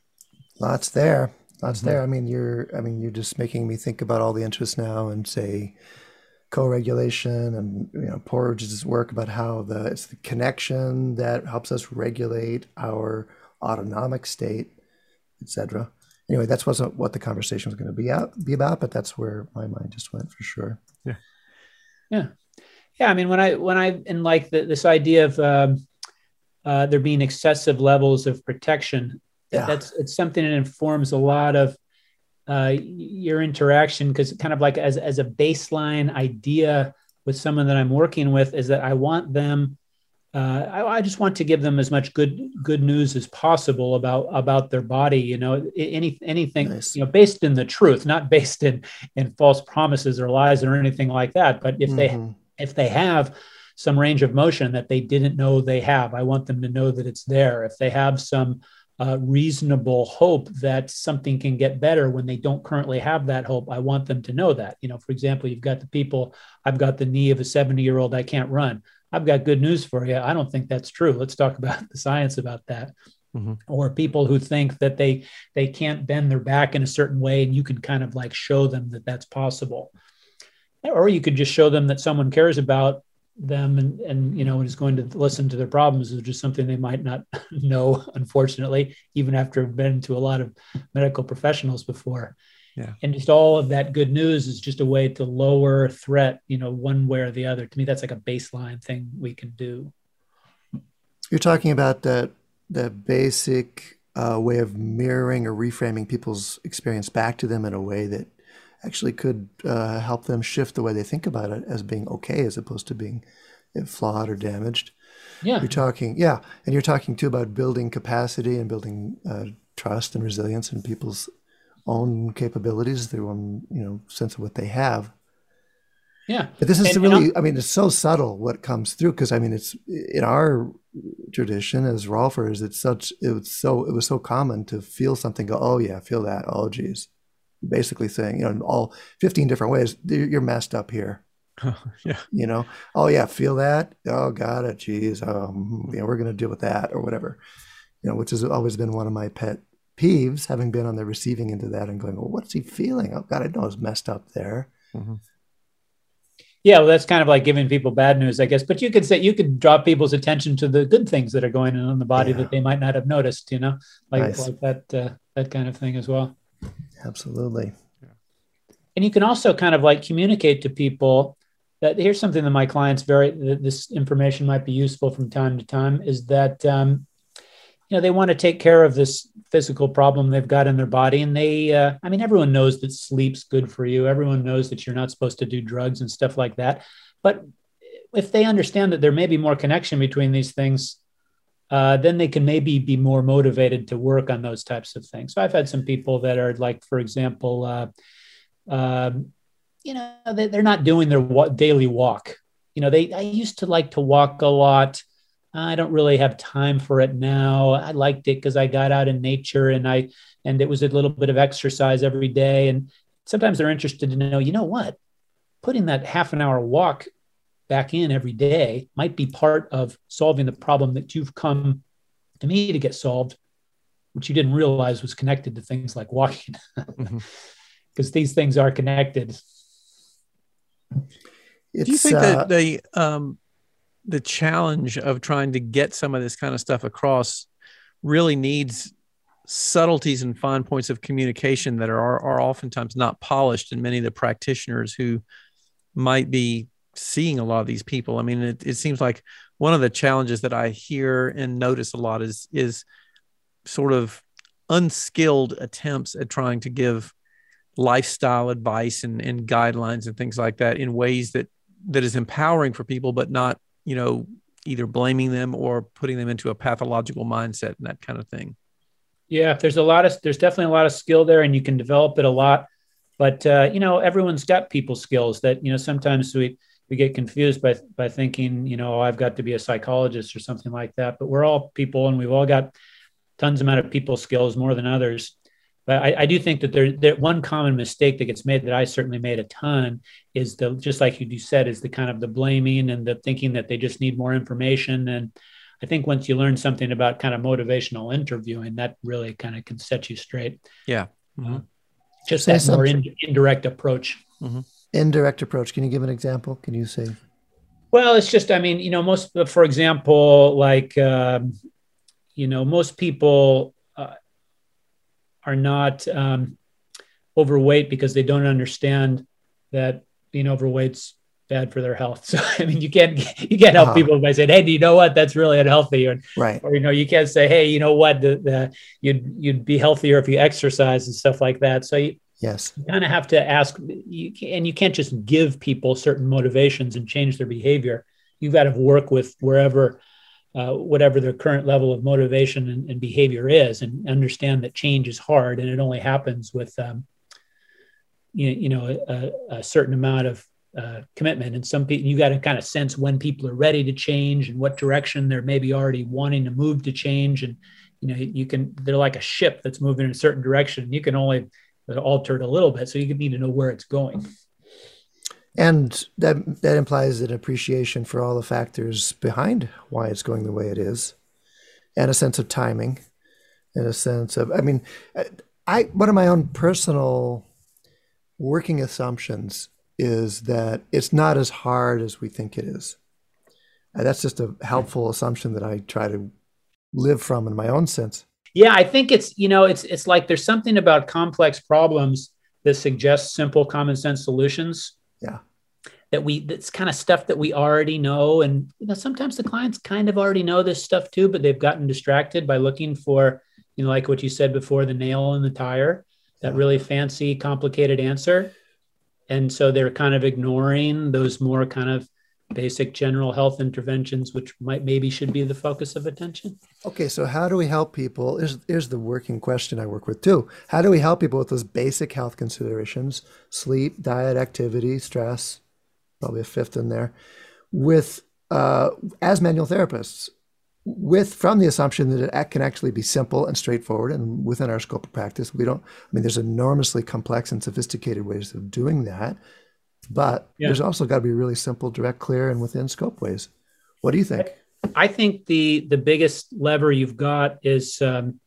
lots there, lots mm-hmm. there. I mean, you're I mean, you're just making me think about all the interests now and say co-regulation and you know Porges' work about how the it's the connection that helps us regulate our autonomic state, etc. Anyway, that's wasn't what the conversation was going to be out be about, but that's where my mind just went for sure. Yeah, yeah, yeah. I mean, when I when I and like the, this idea of um, uh, there being excessive levels of protection, yeah. that's it's something that informs a lot of uh, your interaction because kind of like as, as a baseline idea with someone that I'm working with is that I want them uh, I, I, just want to give them as much good good news as possible about about their body. You know, any anything nice. you know based in the truth, not based in in false promises or lies or anything like that. But if mm-hmm. they if they have some range of motion that they didn't know they have, I want them to know that it's there. If they have some uh, reasonable hope that something can get better when they don't currently have that hope. I want them to know that. You know, for example, you've got the people, I've got the knee of a 70 year old, I can't run. I've got good news for you. I don't think that's true. Let's talk about the science about that. Mm-hmm. Or people who think that they they can't bend their back in a certain way, and you can kind of like show them that that's possible. Or you could just show them that someone cares about them and, and you know is going to listen to their problems is just something they might not know unfortunately even after have been to a lot of medical professionals before. Yeah. And just all of that good news is just a way to lower threat you know one way or the other. To me that's like a baseline thing we can do. You're talking about that that basic uh, way of mirroring or reframing people's experience back to them in a way that actually could uh, help them shift the way they think about it as being okay as opposed to being flawed or damaged. Yeah. You're talking, yeah. And you're talking too about building capacity and building uh, trust and resilience in people's own capabilities, their own, you know, sense of what they have. Yeah. But this is and, really, I mean, it's so subtle what comes through because I mean, it's in our tradition as Rolfers, it's such, it was so, it was so common to feel something, go, oh yeah, feel that. Oh, geez basically saying, you know, in all 15 different ways, you're messed up here. yeah. You know, oh yeah, feel that. Oh, got it. Geez. Um, you know, we're going to deal with that or whatever, you know, which has always been one of my pet peeves, having been on the receiving end of that and going, well, what's he feeling? Oh God, I know it's messed up there. Mm-hmm. Yeah, well, that's kind of like giving people bad news, I guess. But you could say you could draw people's attention to the good things that are going on in the body yeah. that they might not have noticed. You know, like nice. like that uh, that kind of thing as well. Absolutely. And you can also kind of like communicate to people that here's something that my clients very this information might be useful from time to time is that um, you know they want to take care of this physical problem they've got in their body and they uh, i mean everyone knows that sleep's good for you everyone knows that you're not supposed to do drugs and stuff like that but if they understand that there may be more connection between these things uh, then they can maybe be more motivated to work on those types of things. So I've had some people that are like, for example, uh, uh, you know, they, are not doing their daily walk. You know, they I used to like to walk a lot. I don't really have time for it now. I liked it because I got out in nature and I and it was a little bit of exercise every day. And sometimes they're interested to know, you know what, putting that half an hour walk back in every day might be part of solving the problem that you've come to me to get solved, which you didn't realize was connected to things like walking, because mm-hmm. these things are connected. It's, Do you think uh, that the um, the challenge of trying to get some of this kind of stuff across really needs subtleties and fine points of communication that are are oftentimes not polished in many of the practitioners who might be seeing a lot of these people. I mean, it, it seems like one of the challenges that I hear and notice a lot is is sort of unskilled attempts at trying to give lifestyle advice and, and guidelines and things like that in ways that that is empowering for people, but not you know either blaming them or putting them into a pathological mindset and that kind of thing. Yeah, there's a lot of there's definitely a lot of skill there, and you can develop it a lot. But uh, you know, everyone's got people skills that you know sometimes we we get confused by by thinking you know oh, I've got to be a psychologist or something like that. But we're all people, and we've all got tons amount of people skills more than others. But I, I do think that there that one common mistake that gets made that I certainly made a ton is the just like you said is the kind of the blaming and the thinking that they just need more information and I think once you learn something about kind of motivational interviewing, that really kind of can set you straight. Yeah. Mm-hmm. Just say that more in, indirect approach. Mm-hmm. Indirect approach. Can you give an example? Can you say? Well, it's just, I mean, you know, most, for example, like, um, you know, most people uh, are not um, overweight because they don't understand that being overweight's bad for their health. So I mean, you can't you can't help uh-huh. people by saying, "Hey, do you know what? That's really unhealthy." Or, right. Or you know, you can't say, "Hey, you know what? The, the, you'd you'd be healthier if you exercise and stuff like that." So you, yes, you kind of have to ask, you and you can't just give people certain motivations and change their behavior. You've got to work with wherever. Uh, whatever their current level of motivation and, and, behavior is, and understand that change is hard, and it only happens with, um, you, you know, a, a certain amount of uh, commitment. And some people, you got to kind of sense when people are ready to change and what direction they're maybe already wanting to move to change. And, you know, you can, they're like a ship that's moving in a certain direction. You can only alter it a little bit. So you need to know where it's going. And that, that implies an appreciation for all the factors behind why it's going the way it is and a sense of timing and a sense of, I mean, I, one of my own personal working assumptions is that it's not as hard as we think it is. And that's just a helpful assumption that I try to live from in my own sense. Yeah, I think it's you know it's it's like there's something about complex problems that suggests simple common sense solutions. Yeah. That we that's kind of stuff that we already know and you know sometimes the clients kind of already know this stuff too but they've gotten distracted by looking for you know like what you said before the nail in the tire that really fancy complicated answer and so they're kind of ignoring those more kind of basic general health interventions which might maybe should be the focus of attention? Okay so how do we help people Is here's the working question i work with too. How do we help people with those basic health considerations sleep diet activity stress probably a fifth in there with uh, as manual therapists with from the assumption that it can actually be simple and straightforward and within our scope of practice? We don't i mean there's enormously complex and sophisticated ways of doing that but yeah. there's also got to be really simple direct clear and within scope ways what do you think i think the the biggest lever you've got is um,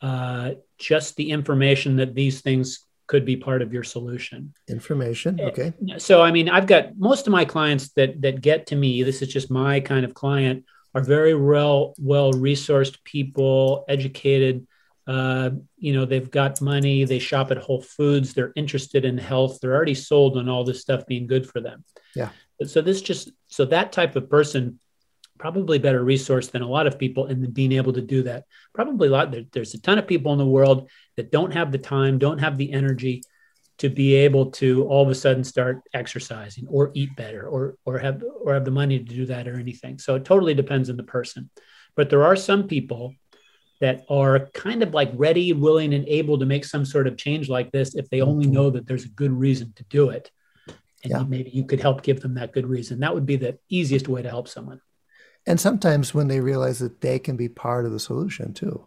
uh, just the information that these things could be part of your solution information okay so i mean i've got most of my clients that that get to me this is just my kind of client are very well well resourced people, educated. Uh, you know, they've got money. They shop at Whole Foods. They're interested in health. They're already sold on all this stuff being good for them. Yeah. So this just so that type of person probably better resource than a lot of people in being able to do that. Probably a lot. There, there's a ton of people in the world that don't have the time, don't have the energy to be able to all of a sudden start exercising or eat better or or have or have the money to do that or anything. So it totally depends on the person. But there are some people that are kind of like ready, willing, and able to make some sort of change like this if they only know that there's a good reason to do it. And yeah. maybe you could help give them that good reason. That would be the easiest way to help someone. And sometimes when they realize that they can be part of the solution too.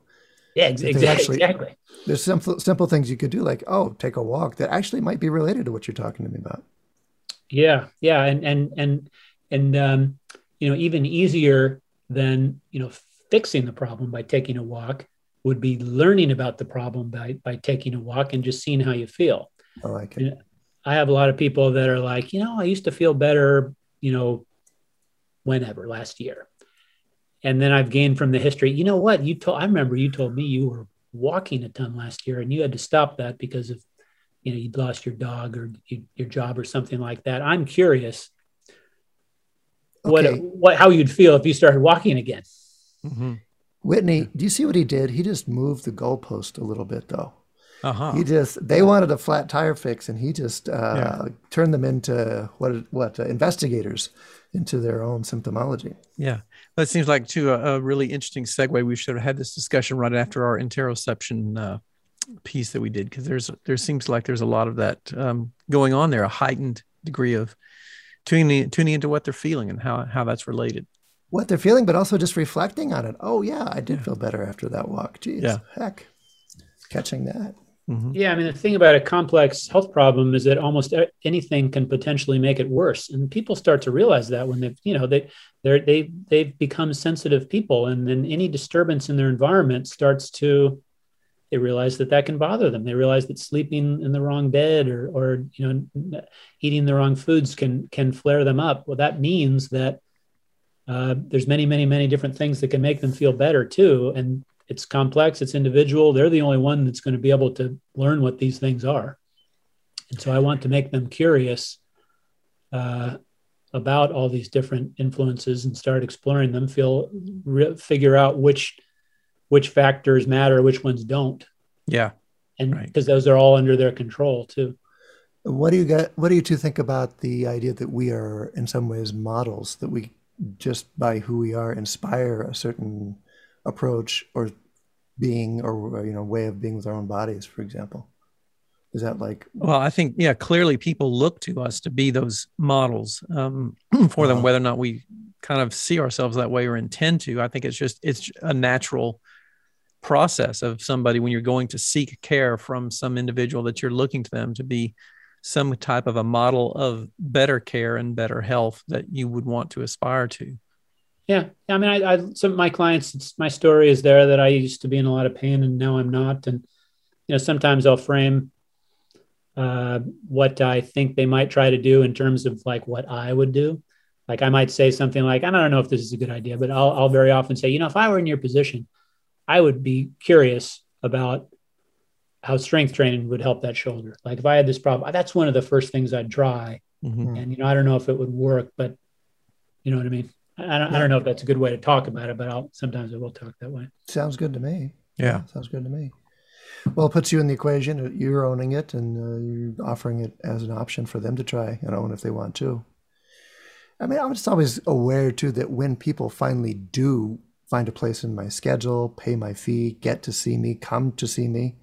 Yeah, exactly. Actually, exactly. There's simple simple things you could do, like oh, take a walk that actually might be related to what you're talking to me about. Yeah, yeah, and and and and um, you know, even easier than you know fixing the problem by taking a walk would be learning about the problem by by taking a walk and just seeing how you feel. I like it. I have a lot of people that are like, you know, I used to feel better, you know, whenever last year and then I've gained from the history. You know what? You told I remember you told me you were walking a ton last year, and you had to stop that because of you know you'd lost your dog or you, your job or something like that. I'm curious okay. what what how you'd feel if you started walking again. Mm-hmm. Whitney, do you see what he did? He just moved the goalpost a little bit, though. Uh-huh. He just they wanted a flat tire fix, and he just uh, yeah. turned them into what what uh, investigators into their own symptomology. Yeah, that seems like too a, a, really interesting segue. We should have had this discussion right after our interoception uh, piece that we did because there's there seems like there's a lot of that um, going on there, a heightened degree of tuning tuning into what they're feeling and how how that's related. What they're feeling, but also just reflecting on it. Oh yeah, I did yeah. feel better after that walk. Jeez, yeah. heck, catching that. Mm-hmm. Yeah, I mean, the thing about a complex health problem is that almost anything can potentially make it worse, and people start to realize that when they, you know, they they they they've become sensitive people, and then any disturbance in their environment starts to they realize that that can bother them. They realize that sleeping in the wrong bed or or you know eating the wrong foods can can flare them up. Well, that means that uh, there's many many many different things that can make them feel better too, and it's complex, it's individual. They're the only one that's going to be able to learn what these things are. And so I want to make them curious uh, about all these different influences and start exploring them, feel re- figure out which which factors matter, which ones don't. Yeah. And because right. those are all under their control too. What do you get what do you two think about the idea that we are in some ways models that we just by who we are inspire a certain approach or being or you know way of being with our own bodies for example is that like well i think yeah clearly people look to us to be those models um, for them uh-huh. whether or not we kind of see ourselves that way or intend to i think it's just it's a natural process of somebody when you're going to seek care from some individual that you're looking to them to be some type of a model of better care and better health that you would want to aspire to? Yeah, I mean, I, I some of my clients, my story is there that I used to be in a lot of pain and now I'm not, and you know, sometimes I'll frame uh, what I think they might try to do in terms of like what I would do. Like I might say something like, I don't know if this is a good idea, but I'll, I'll very often say, you know, if I were in your position, I would be curious about how strength training would help that shoulder. Like if I had this problem, that's one of the first things I'd try. Mm-hmm. And you know, I don't know if it would work, but you know what I mean. I don't, I don't know if that's a good way to talk about it, but I'll sometimes I will talk that way. Sounds good to me. Yeah, sounds good to me. Well, it puts you in the equation. You're owning it, and uh, you're offering it as an option for them to try and own if they want to. I mean, I'm just always aware too that when people finally do find a place in my schedule, pay my fee, get to see me, come to see me,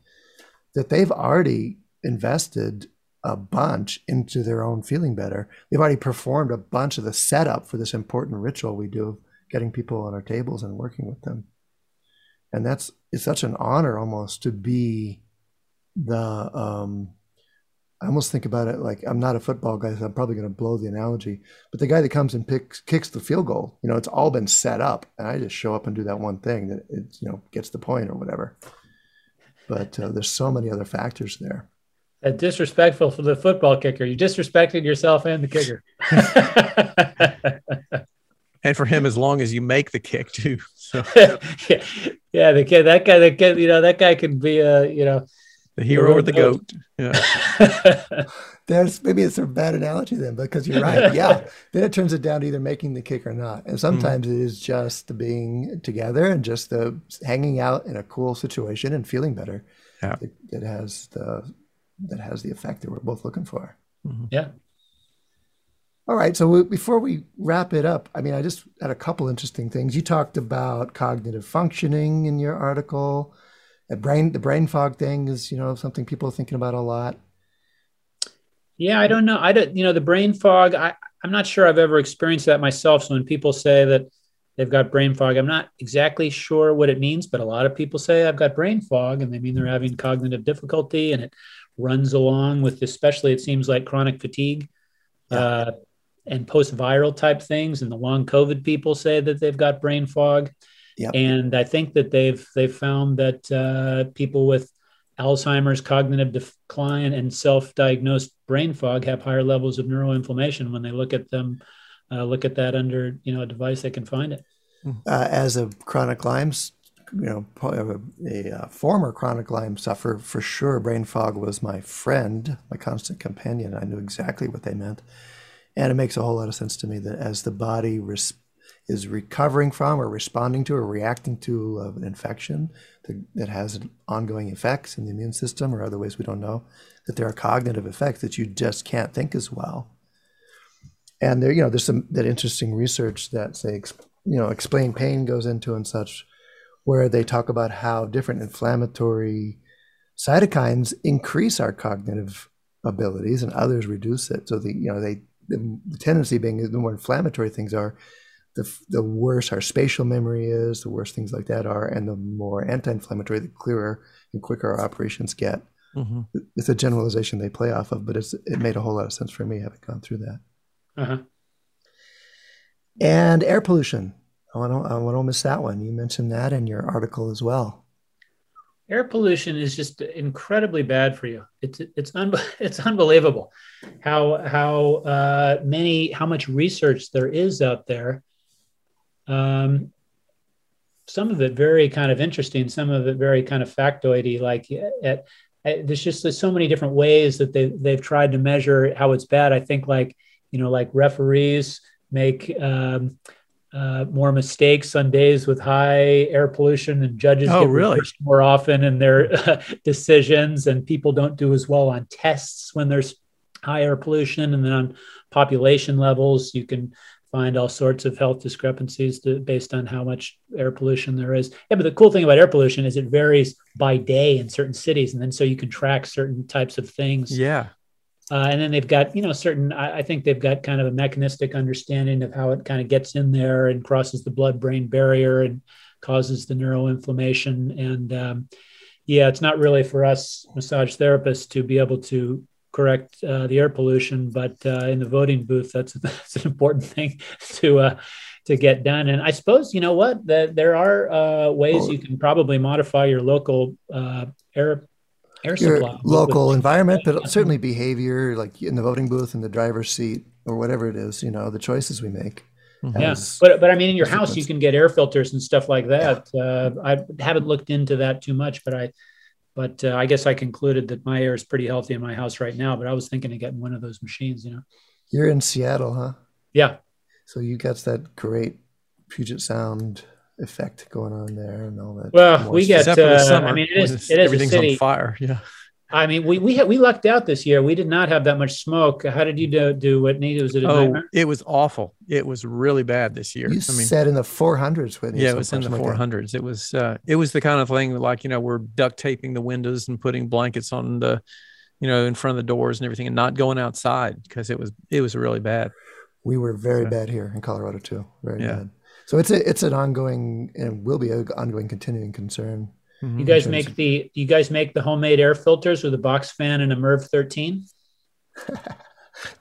that they've already invested a bunch into their own feeling better. They've already performed a bunch of the setup for this important ritual we do, of getting people on our tables and working with them. And that's it's such an honor almost to be the um, I almost think about it like I'm not a football guy, so I'm probably going to blow the analogy. But the guy that comes and picks kicks the field goal, you know, it's all been set up, and I just show up and do that one thing that it you know gets the point or whatever. But uh, there's so many other factors there disrespectful for the football kicker. You disrespected yourself and the kicker. and for him, as long as you make the kick too. So. yeah, yeah, the kid, that guy, that kid, you know, that guy can be a, you know, the hero or the goat. goat. Yeah. There's maybe it's a bad analogy then, because you're right. Yeah. then it turns it down to either making the kick or not. And sometimes mm-hmm. it is just the being together and just the hanging out in a cool situation and feeling better. Yeah. That, that has the that has the effect that we're both looking for. Mm-hmm. Yeah. All right. So we, before we wrap it up, I mean, I just had a couple interesting things. You talked about cognitive functioning in your article. The brain, the brain fog thing is, you know, something people are thinking about a lot. Yeah, I don't know. I don't, you know, the brain fog. I, I'm not sure I've ever experienced that myself. So when people say that they've got brain fog, I'm not exactly sure what it means, but a lot of people say I've got brain fog, and they mean they're having cognitive difficulty, and it runs along with especially it seems like chronic fatigue yeah. uh, and post-viral type things and the long covid people say that they've got brain fog yep. and i think that they've they've found that uh, people with alzheimer's cognitive decline and self-diagnosed brain fog have higher levels of neuroinflammation when they look at them uh, look at that under you know a device they can find it uh, as a chronic lyme's you know, a, a, a, former chronic Lyme sufferer, for sure, brain fog was my friend, my constant companion. I knew exactly what they meant. And it makes a whole lot of sense to me that as the body res- is recovering from or responding to or reacting to an infection that, that has ongoing effects in the immune system or other ways we don't know, that there are cognitive effects that you just can't think as well. And there, you know, there's some that interesting research that say, you know, explain pain goes into and such, where they talk about how different inflammatory cytokines increase our cognitive abilities and others reduce it. So the you know they the, tendency being the more inflammatory things are, the the worse our spatial memory is, the worse things like that are, and the more anti-inflammatory, the clearer and quicker our operations get. Mm-hmm. It's a generalization they play off of, but it's it made a whole lot of sense for me having gone through that. Uh-huh. And air pollution. I want to I want to miss that one. You mentioned that in your article as well air pollution is just incredibly bad for you. It's it's un, it's unbelievable how how uh, many how much research there is out there. Um, some of it very kind of interesting, some of it very kind of factoidy. Like at, at, there's just there's so many different ways that they they've tried to measure how it's bad. I think like you know like referees make um, uh, more mistakes on days with high air pollution, and judges oh, get really? more often in their uh, decisions, and people don't do as well on tests when there's high air pollution, and then on population levels, you can find all sorts of health discrepancies to, based on how much air pollution there is. Yeah, but the cool thing about air pollution is it varies by day in certain cities, and then so you can track certain types of things. Yeah. Uh, and then they've got, you know, certain, I, I, think they've got kind of a mechanistic understanding of how it kind of gets in there and crosses the blood brain barrier and causes the neuroinflammation. And um, yeah, it's not really for us massage therapists to be able to correct uh, the air pollution, but uh, in the voting booth, that's, that's an important thing to, uh, to get done. And I suppose, you know what, that there are uh, ways you can probably modify your local uh, air air your supply. local with, environment, but certainly behavior, like in the voting booth, in the driver's seat, or whatever it is. You know, the choices we make. Mm-hmm. Yeah, but but I mean, in your house, you can get air filters and stuff like that. Yeah. Uh, I haven't looked into that too much, but I, but uh, I guess I concluded that my air is pretty healthy in my house right now. But I was thinking of getting one of those machines. You know, you're in Seattle, huh? Yeah. So you got that great Puget Sound effect going on there and all that. Well, we get. Uh, summer, I mean, it is. It is everything's a city. on fire. Yeah. I mean, we we had, we lucked out this year. We did not have that much smoke. How did you do, do Whitney? Was it a oh, nightmare? it was awful. It was really bad this year. You I mean, said in the 400s, Whitney. Yeah, it was in the 400s. It was uh, it was the kind of thing like you know we're duct taping the windows and putting blankets on the, you know, in front of the doors and everything, and not going outside because it was it was really bad. We were very so, bad here in Colorado too. Very yeah. bad. So it's a it's an ongoing and will be an ongoing continuing concern. Mm-hmm. You guys make the you guys make the homemade air filters with a box fan and a MERV 13? no.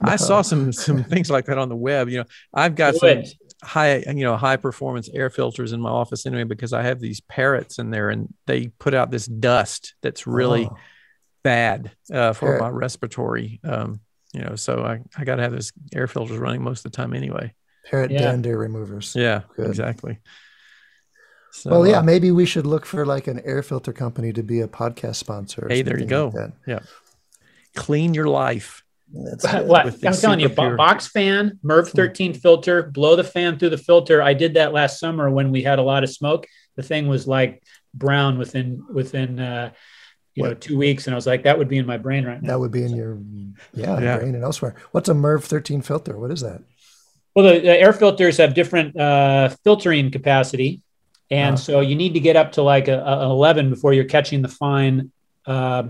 I saw some some things like that on the web. You know, I've got some high you know high performance air filters in my office anyway because I have these parrots in there and they put out this dust that's really oh. bad uh, for Parrot. my respiratory. Um, you know, so I I got to have this air filters running most of the time anyway. Parrot yeah. dander removers. Yeah, Good. exactly. So, well, yeah, uh, maybe we should look for like an air filter company to be a podcast sponsor. Hey, there you go. Like yeah. Clean your life. That's what I'm telling you, pure. box fan, MERV 13 filter, blow the fan through the filter. I did that last summer when we had a lot of smoke. The thing was like brown within within uh, you what? know two weeks, and I was like, that would be in my brain right now. That would be in your yeah, yeah. brain and elsewhere. What's a MERV 13 filter? What is that? Well, the, the air filters have different uh, filtering capacity, and wow. so you need to get up to like a, a 11 before you're catching the fine uh,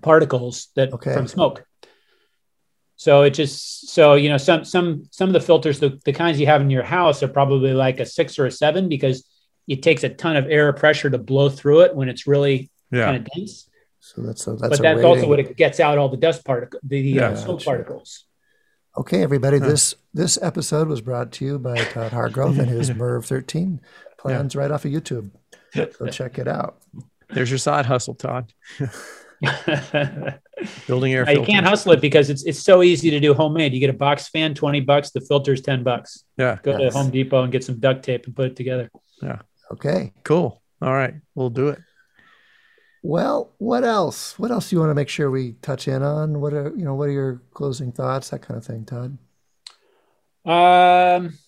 particles that okay. from smoke. So it just so you know some some some of the filters the, the kinds you have in your house are probably like a six or a seven because it takes a ton of air pressure to blow through it when it's really yeah. kind of dense. So that's a, that's but that's also what it gets out all the dust particles, the yeah, uh, smoke particles. Okay, everybody. Huh. This this episode was brought to you by Todd Hargrove and his MERV 13 plans yeah. right off of YouTube. So check it out. There's your side hustle, Todd. Building air. You can't hustle it because it's it's so easy to do homemade. You get a box fan, twenty bucks. The filter's ten bucks. Yeah. Go yes. to Home Depot and get some duct tape and put it together. Yeah. Okay. Cool. All right, we'll do it. Well, what else? What else do you want to make sure we touch in on? What are you know? What are your closing thoughts? That kind of thing, Todd. Um.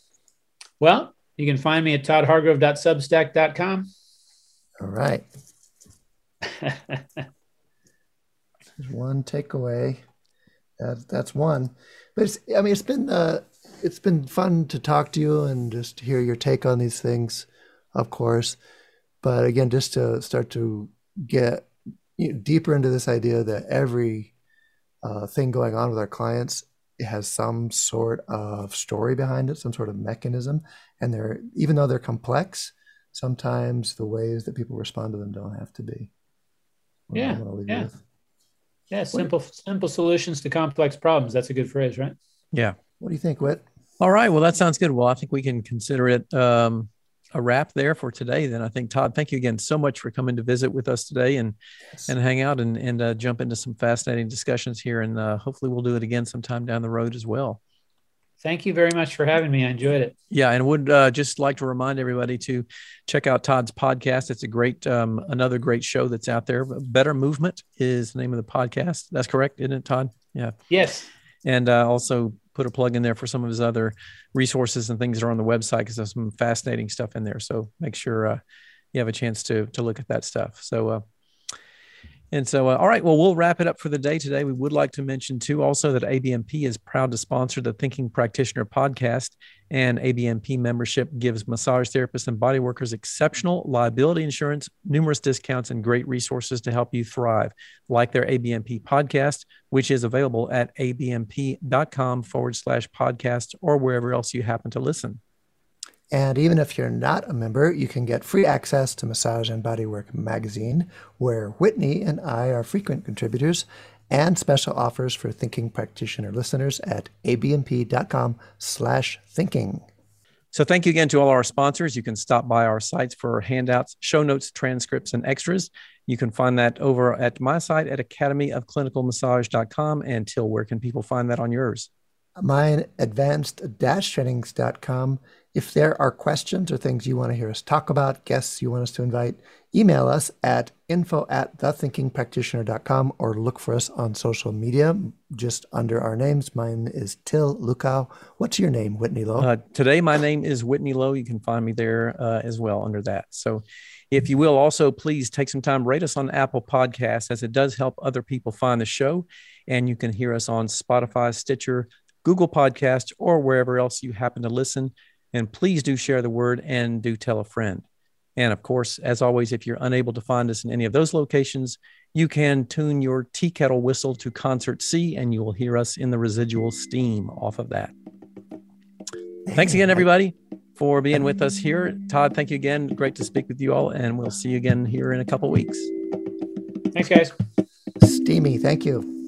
Well, You can find me at toddhargrove.substack.com. All right. There's one takeaway. That, that's one. But it's, I mean, it's been uh, it's been fun to talk to you and just hear your take on these things, of course. But again, just to start to get you know, deeper into this idea that every uh, thing going on with our clients has some sort of story behind it, some sort of mechanism, and they're even though they're complex, sometimes the ways that people respond to them don't have to be. yeah, yeah. Yeah, simple simple solutions to complex problems. That's a good phrase, right? Yeah. What do you think, Whit? All right. Well, that sounds good. Well, I think we can consider it um, a wrap there for today. Then I think Todd, thank you again so much for coming to visit with us today and yes. and hang out and and uh, jump into some fascinating discussions here. And uh, hopefully we'll do it again sometime down the road as well. Thank you very much for having me. I enjoyed it. Yeah, and would uh, just like to remind everybody to check out Todd's podcast. It's a great, um, another great show that's out there. Better Movement is the name of the podcast. That's correct, isn't it, Todd? Yeah. Yes. And uh, also put a plug in there for some of his other resources and things that are on the website because there's some fascinating stuff in there. So make sure uh, you have a chance to to look at that stuff. So uh, and so, uh, all right, well, we'll wrap it up for the day today. We would like to mention, too, also that ABMP is proud to sponsor the Thinking Practitioner podcast, and ABMP membership gives massage therapists and body workers exceptional liability insurance, numerous discounts, and great resources to help you thrive, like their ABMP podcast, which is available at abmp.com forward slash podcast or wherever else you happen to listen. And even if you're not a member, you can get free access to Massage and Bodywork magazine, where Whitney and I are frequent contributors, and special offers for thinking practitioner listeners at abmp.com slash thinking. So thank you again to all our sponsors. You can stop by our sites for handouts, show notes, transcripts, and extras. You can find that over at my site at academyofclinicalmassage.com. And Til, where can people find that on yours? Mine, advanced-trainings.com if there are questions or things you want to hear us talk about, guests you want us to invite, email us at info at thethinkingpractitioner.com or look for us on social media just under our names. Mine is Til Luchau. What's your name, Whitney Lowe? Uh, today, my name is Whitney Lowe. You can find me there uh, as well under that. So if you will also please take some time, rate us on Apple Podcasts as it does help other people find the show. And you can hear us on Spotify, Stitcher, Google Podcast, or wherever else you happen to listen. And please do share the word and do tell a friend. And of course, as always, if you're unable to find us in any of those locations, you can tune your tea kettle whistle to concert C and you will hear us in the residual steam off of that. Thanks again, everybody, for being with us here. Todd, thank you again. Great to speak with you all. And we'll see you again here in a couple weeks. Thanks, guys. Steamy. Thank you.